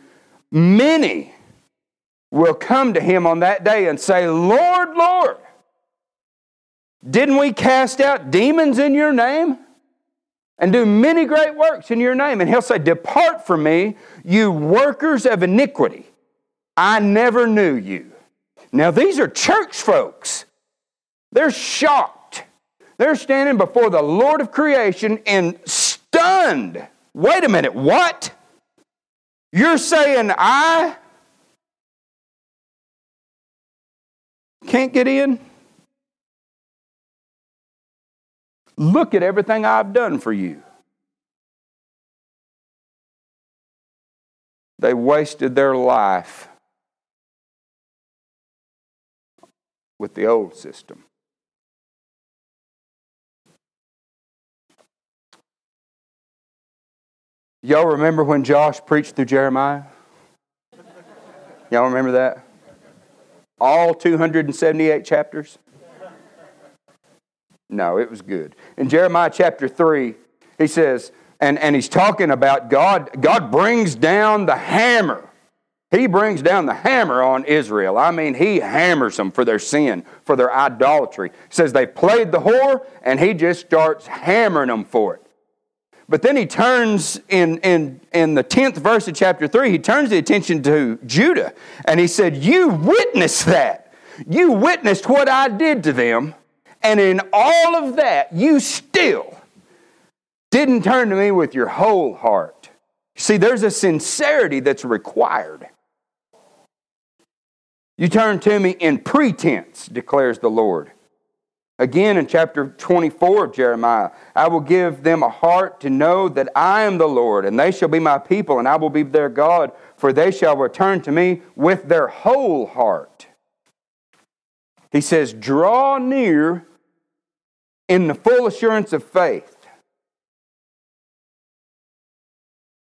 many will come to him on that day and say, Lord, Lord, didn't we cast out demons in your name? And do many great works in your name. And he'll say, Depart from me, you workers of iniquity. I never knew you. Now, these are church folks. They're shocked. They're standing before the Lord of creation and stunned. Wait a minute, what? You're saying I can't get in? Look at everything I've done for you. they wasted their life with the old system. Y'all remember when Josh preached through Jeremiah? Y'all remember that? All 278 chapters? No, it was good. In Jeremiah chapter 3, he says, and, and he's talking about God, God brings down the hammer. He brings down the hammer on Israel. I mean, he hammers them for their sin, for their idolatry. Says they played the whore, and he just starts hammering them for it. But then he turns in, in, in the 10th verse of chapter 3, he turns the attention to Judah, and he said, You witnessed that. You witnessed what I did to them, and in all of that, you still didn't turn to me with your whole heart. See, there's a sincerity that's required. You turn to me in pretense, declares the Lord. Again, in chapter 24 of Jeremiah, I will give them a heart to know that I am the Lord, and they shall be my people, and I will be their God, for they shall return to me with their whole heart. He says, Draw near in the full assurance of faith.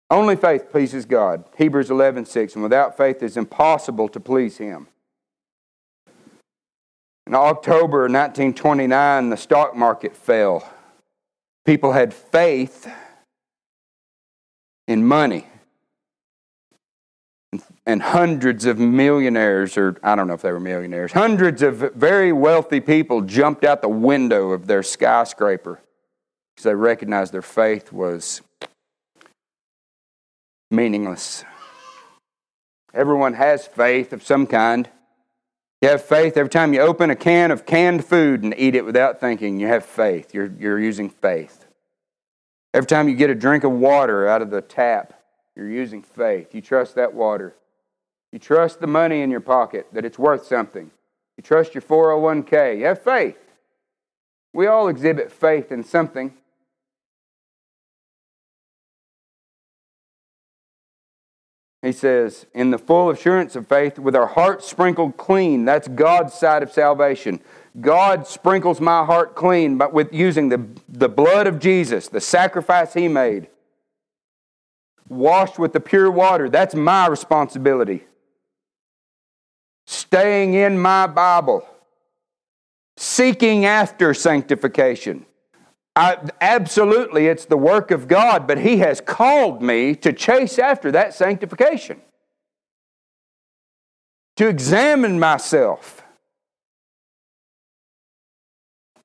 Only faith pleases God. Hebrews 11, 6. And without faith, it's impossible to please Him. In October 1929, the stock market fell. People had faith in money. And hundreds of millionaires, or I don't know if they were millionaires, hundreds of very wealthy people jumped out the window of their skyscraper because they recognized their faith was meaningless. Everyone has faith of some kind. You have faith every time you open a can of canned food and eat it without thinking. You have faith. You're, you're using faith. Every time you get a drink of water out of the tap, you're using faith. You trust that water. You trust the money in your pocket that it's worth something. You trust your 401k. You have faith. We all exhibit faith in something. He says, in the full assurance of faith, with our hearts sprinkled clean. That's God's side of salvation. God sprinkles my heart clean but with using the, the blood of Jesus, the sacrifice he made. Washed with the pure water. That's my responsibility. Staying in my Bible. Seeking after sanctification. I, absolutely, it's the work of God, but He has called me to chase after that sanctification, to examine myself.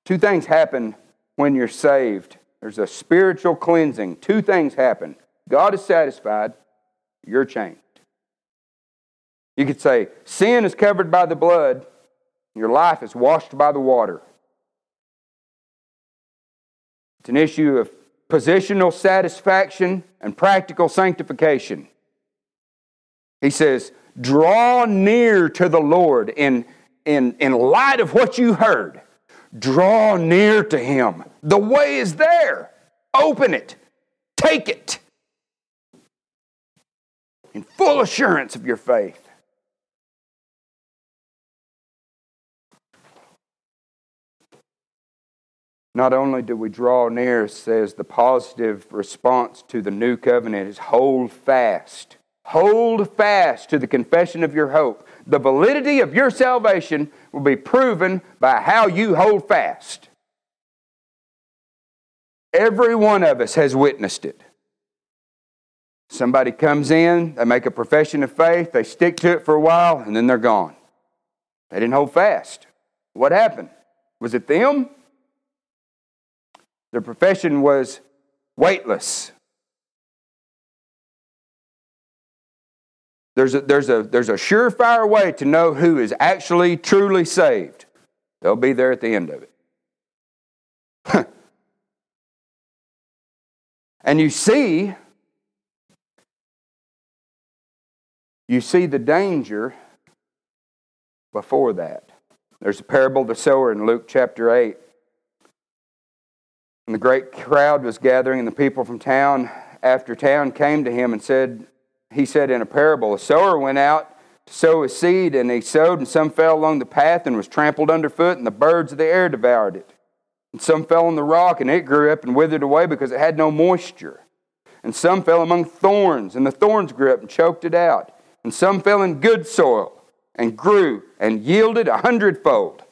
Two things happen when you're saved there's a spiritual cleansing. Two things happen God is satisfied, you're changed. You could say, Sin is covered by the blood, your life is washed by the water. It's an issue of positional satisfaction and practical sanctification. He says, draw near to the Lord in, in, in light of what you heard. Draw near to Him. The way is there. Open it, take it in full assurance of your faith. Not only do we draw near, says the positive response to the new covenant is hold fast. Hold fast to the confession of your hope. The validity of your salvation will be proven by how you hold fast. Every one of us has witnessed it. Somebody comes in, they make a profession of faith, they stick to it for a while, and then they're gone. They didn't hold fast. What happened? Was it them? Their profession was weightless. There's a, there's, a, there's a surefire way to know who is actually truly saved. They'll be there at the end of it. and you see, you see the danger before that. There's a parable of the sower in Luke chapter 8. And the great crowd was gathering, and the people from town after town came to him and said, he said in a parable, a sower went out to sow his seed, and he sowed, and some fell along the path and was trampled underfoot, and the birds of the air devoured it. And some fell on the rock, and it grew up and withered away because it had no moisture. And some fell among thorns, and the thorns grew up and choked it out. And some fell in good soil and grew and yielded a hundredfold.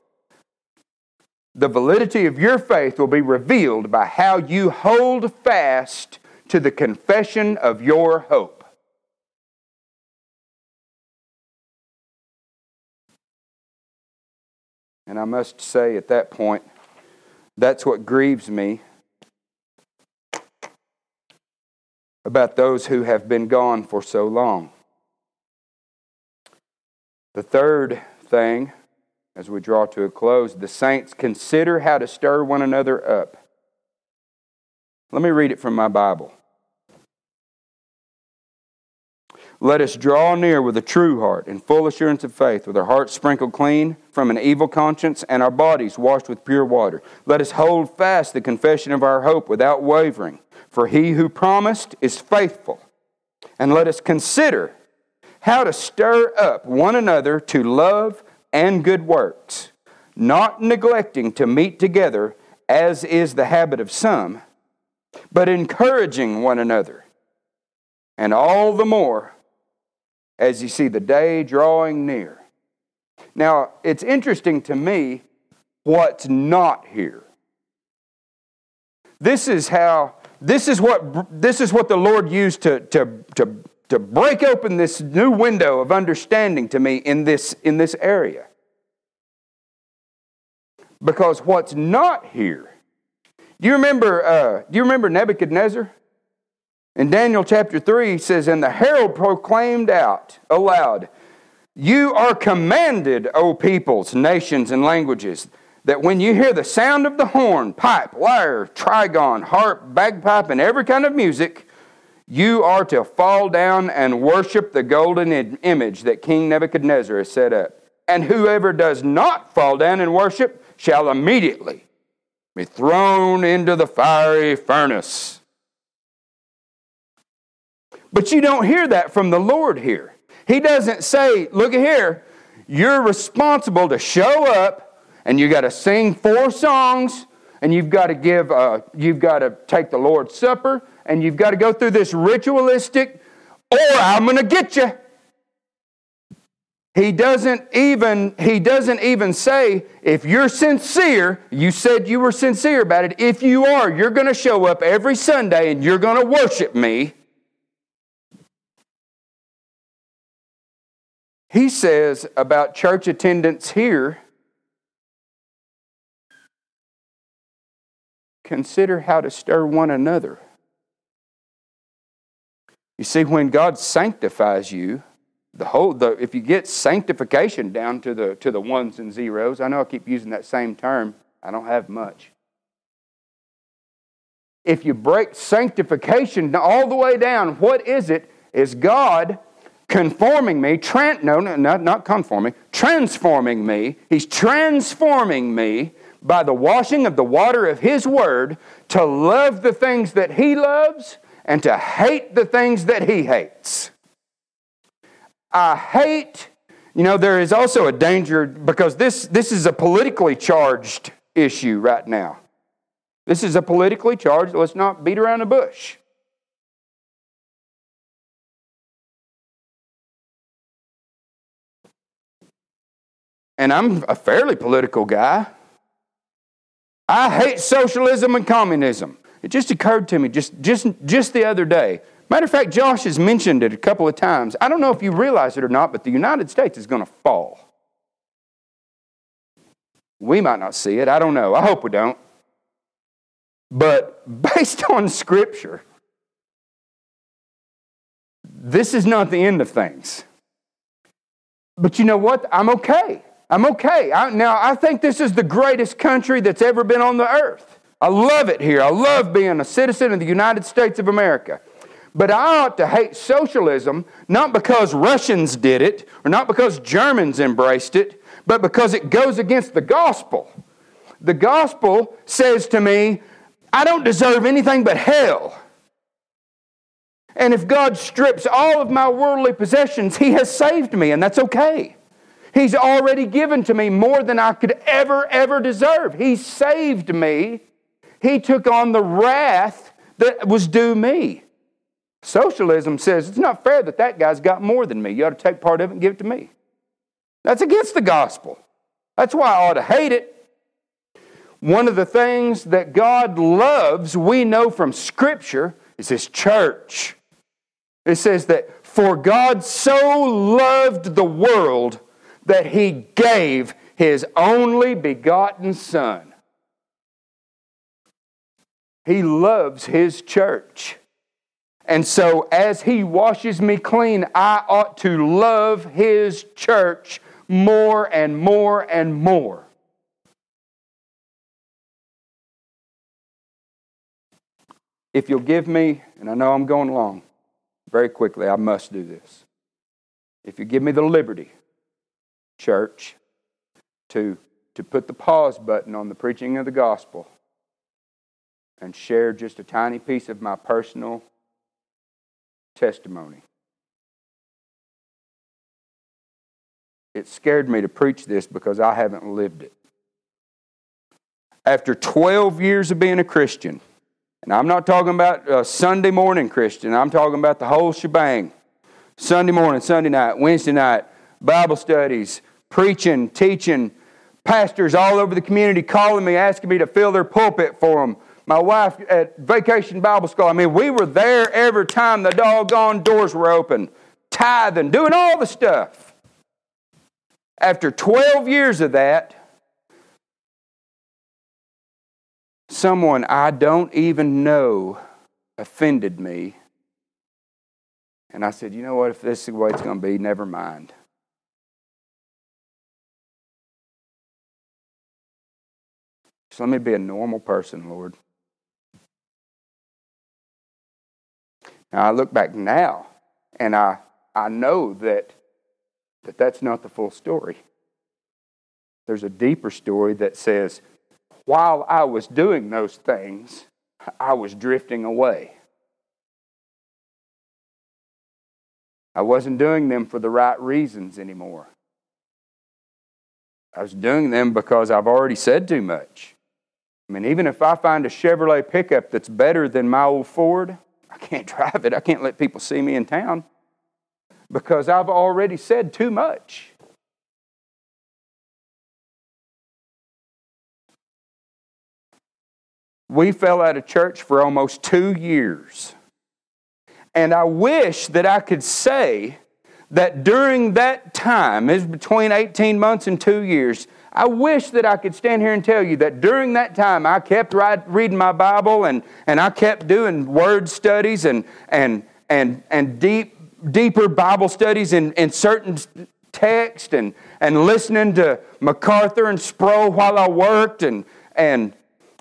The validity of your faith will be revealed by how you hold fast to the confession of your hope. And I must say at that point, that's what grieves me about those who have been gone for so long. The third thing, as we draw to a close, the saints consider how to stir one another up. Let me read it from my Bible. Let us draw near with a true heart and full assurance of faith, with our hearts sprinkled clean from an evil conscience and our bodies washed with pure water. Let us hold fast the confession of our hope without wavering, for he who promised is faithful. And let us consider how to stir up one another to love and good works, not neglecting to meet together as is the habit of some, but encouraging one another, and all the more as you see the day drawing near. Now, it's interesting to me what's not here. This is how, this is what, this is what the Lord used to, to, to, to break open this new window of understanding to me in this, in this area. Because what's not here, do you remember, uh, do you remember Nebuchadnezzar? In Daniel chapter 3, he says, And the herald proclaimed out aloud, You are commanded, O peoples, nations, and languages, that when you hear the sound of the horn, pipe, lyre, trigon, harp, bagpipe, and every kind of music, you are to fall down and worship the golden image that King Nebuchadnezzar has set up. And whoever does not fall down and worship shall immediately be thrown into the fiery furnace. But you don't hear that from the Lord here. He doesn't say, look here, you're responsible to show up and you got to sing four songs and you've got to give, uh, you've got to take the Lord's Supper and you've got to go through this ritualistic, or I'm going to get you. He doesn't even he doesn't even say if you're sincere, you said you were sincere about it. If you are, you're going to show up every Sunday and you're going to worship me. He says about church attendance here consider how to stir one another. You see, when God sanctifies you, the whole the, if you get sanctification down to the to the ones and zeros, I know I keep using that same term. I don't have much. If you break sanctification all the way down, what is it? Is God conforming me, tran- no, no, not, not conforming, transforming me. He's transforming me by the washing of the water of His Word to love the things that He loves and to hate the things that He hates. I hate, you know, there is also a danger because this, this is a politically charged issue right now. This is a politically charged, let's not beat around the bush. and I'm a fairly political guy. I hate socialism and communism. It just occurred to me just, just, just the other day. Matter of fact, Josh has mentioned it a couple of times. I don't know if you realize it or not, but the United States is going to fall. We might not see it. I don't know. I hope we don't. But based on Scripture, this is not the end of things. But you know what? I'm okay. I'm okay. I, now, I think this is the greatest country that's ever been on the earth. I love it here. I love being a citizen of the United States of America. But I ought to hate socialism not because Russians did it or not because Germans embraced it, but because it goes against the gospel. The gospel says to me, I don't deserve anything but hell. And if God strips all of my worldly possessions, He has saved me, and that's okay. He's already given to me more than I could ever, ever deserve. He saved me. He took on the wrath that was due me. Socialism says it's not fair that that guy's got more than me. You ought to take part of it and give it to me. That's against the gospel. That's why I ought to hate it. One of the things that God loves, we know from Scripture, is His church. It says that, For God so loved the world that He gave His only begotten Son. He loves His church. And so, as He washes me clean, I ought to love His church more and more and more. If you'll give me, and I know I'm going along very quickly, I must do this. If you give me the liberty, church, to, to put the pause button on the preaching of the gospel and share just a tiny piece of my personal testimony. It scared me to preach this because I haven't lived it. After 12 years of being a Christian, and I'm not talking about a Sunday morning Christian, I'm talking about the whole shebang. Sunday morning, Sunday night, Wednesday night, Bible studies, preaching, teaching, pastors all over the community calling me, asking me to fill their pulpit for them. My wife at Vacation Bible School, I mean, we were there every time the doggone doors were open, tithing, doing all the stuff. After 12 years of that, someone I don't even know offended me. And I said, you know what, if this is the way it's going to be, never mind. Just let me be a normal person, Lord. Now I look back now and I, I know that, that that's not the full story. There's a deeper story that says, while I was doing those things, I was drifting away. I wasn't doing them for the right reasons anymore. I was doing them because I've already said too much. I mean, even if I find a Chevrolet pickup that's better than my old Ford, I can't drive it. I can't let people see me in town because I've already said too much. we fell out of church for almost two years. And I wish that I could say that during that time, is between 18 months and two years, I wish that I could stand here and tell you that during that time I kept reading my Bible and, and I kept doing word studies and, and, and, and deep, deeper Bible studies in, in certain text and, and listening to MacArthur and Sproul while I worked and, and,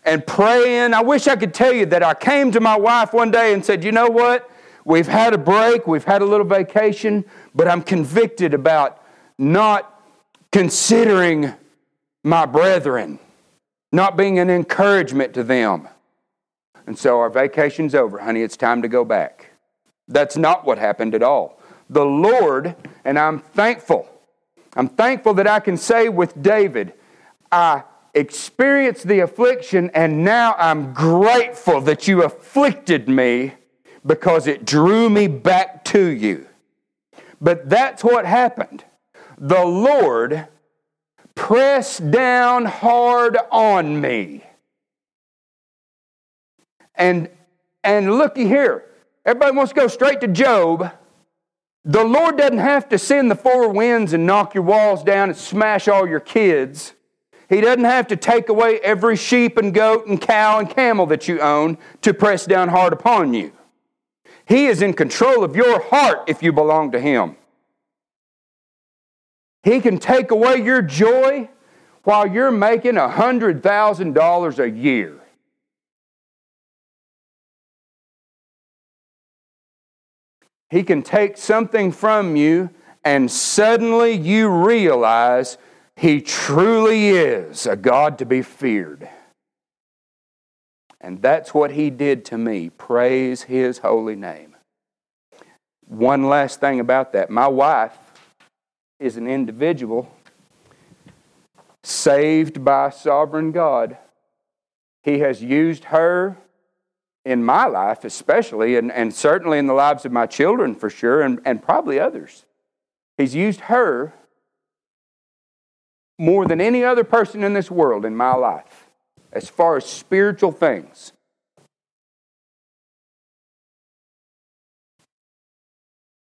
and praying. I wish I could tell you that I came to my wife one day and said, You know what? We've had a break, we've had a little vacation, but I'm convicted about not considering my brethren, not being an encouragement to them. And so our vacation's over, honey. It's time to go back. That's not what happened at all. The Lord, and I'm thankful, I'm thankful that I can say with David, I experienced the affliction, and now I'm grateful that you afflicted me because it drew me back to you. But that's what happened. The Lord pressed down hard on me. And and looky here. Everybody wants to go straight to Job. The Lord doesn't have to send the four winds and knock your walls down and smash all your kids. He doesn't have to take away every sheep and goat and cow and camel that you own to press down hard upon you. He is in control of your heart if you belong to Him. He can take away your joy while you're making $100,000 a year. He can take something from you and suddenly you realize he truly is a God to be feared. And that's what He did to me. Praise His holy name. one last thing about that. My wife is an individual saved by sovereign God. He has used her in my life, especially, and, and certainly in the lives of my children for sure, and, and probably others. He's used her more than any other person in this world in my life as far as spiritual things.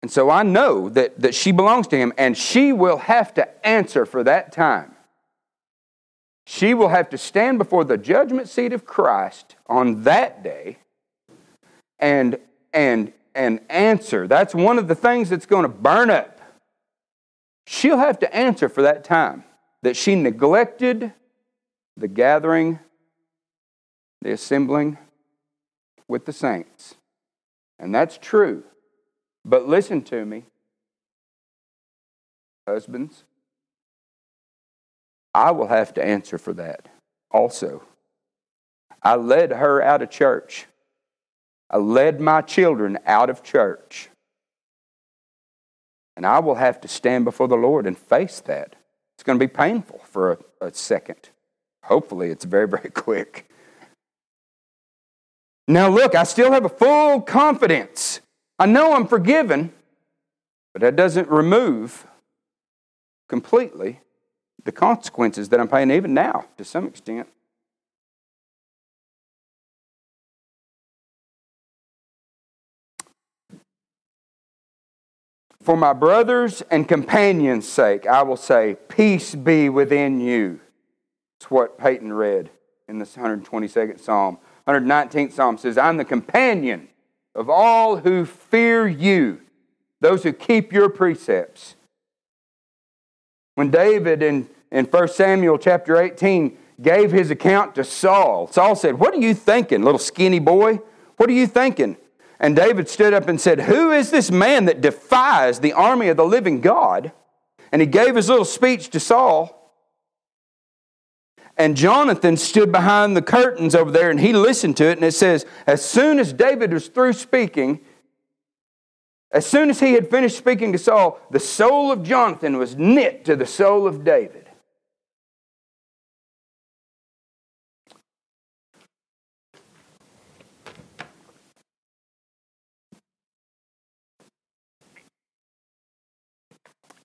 And so I know that, that she belongs to him, and she will have to answer for that time. She will have to stand before the judgment seat of Christ on that day and, and, and answer. That's one of the things that's going to burn up. She'll have to answer for that time that she neglected the gathering, the assembling with the saints. And that's true. But listen to me, husbands. I will have to answer for that also. I led her out of church. I led my children out of church. And I will have to stand before the Lord and face that. It's going to be painful for a, a second. Hopefully, it's very, very quick. Now, look, I still have a full confidence. I know I'm forgiven, but that doesn't remove completely the consequences that I'm paying even now to some extent. For my brothers and companions' sake, I will say, Peace be within you. It's what Peyton read in the 122nd Psalm. 119th Psalm says, I'm the companion of all who fear you, those who keep your precepts. When David in, in 1 Samuel chapter 18 gave his account to Saul, Saul said, What are you thinking, little skinny boy? What are you thinking? And David stood up and said, Who is this man that defies the army of the living God? And he gave his little speech to Saul. And Jonathan stood behind the curtains over there and he listened to it. And it says, As soon as David was through speaking, as soon as he had finished speaking to Saul, the soul of Jonathan was knit to the soul of David.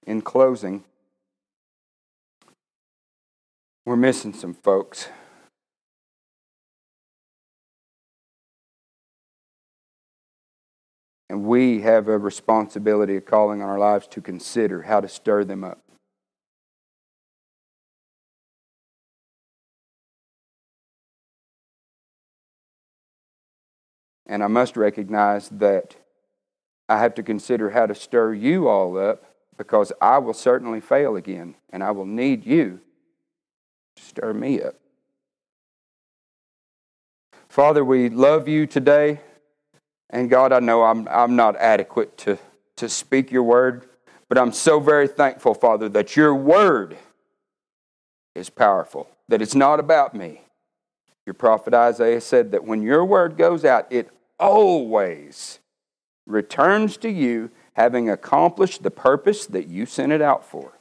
in closing, we're missing some folks. And we have a responsibility, a calling on our lives to consider how to stir them up. And I must recognize that I have to consider how to stir you all up because I will certainly fail again, and I will need you stir me up. Father, we love you today. And God, I know I'm, I'm not adequate to, to speak your word, but I'm so very thankful, Father, that your word is powerful, that it's not about me. Your prophet Isaiah said that when your word goes out, it always returns to you having accomplished the purpose that you sent it out for.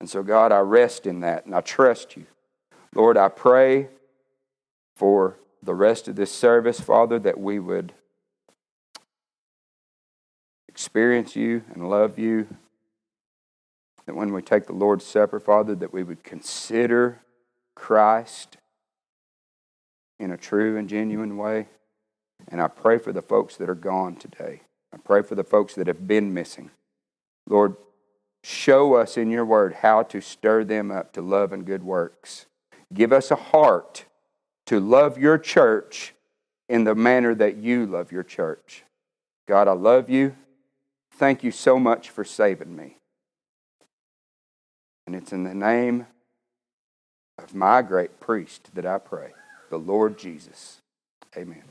And so, God, I rest in that and I trust you. Lord, I pray for the rest of this service, Father, that we would experience you and love you. That when we take the Lord's Supper, Father, that we would consider Christ in a true and genuine way. And I pray for the folks that are gone today. I pray for the folks that have been missing. Lord, show us in your word how to stir them up to love and good works. Give us a heart to love your church in the manner that you love your church. God, I love you. Thank you so much for saving me. And it's in the name of my great priest that I pray, the Lord Jesus. Amen.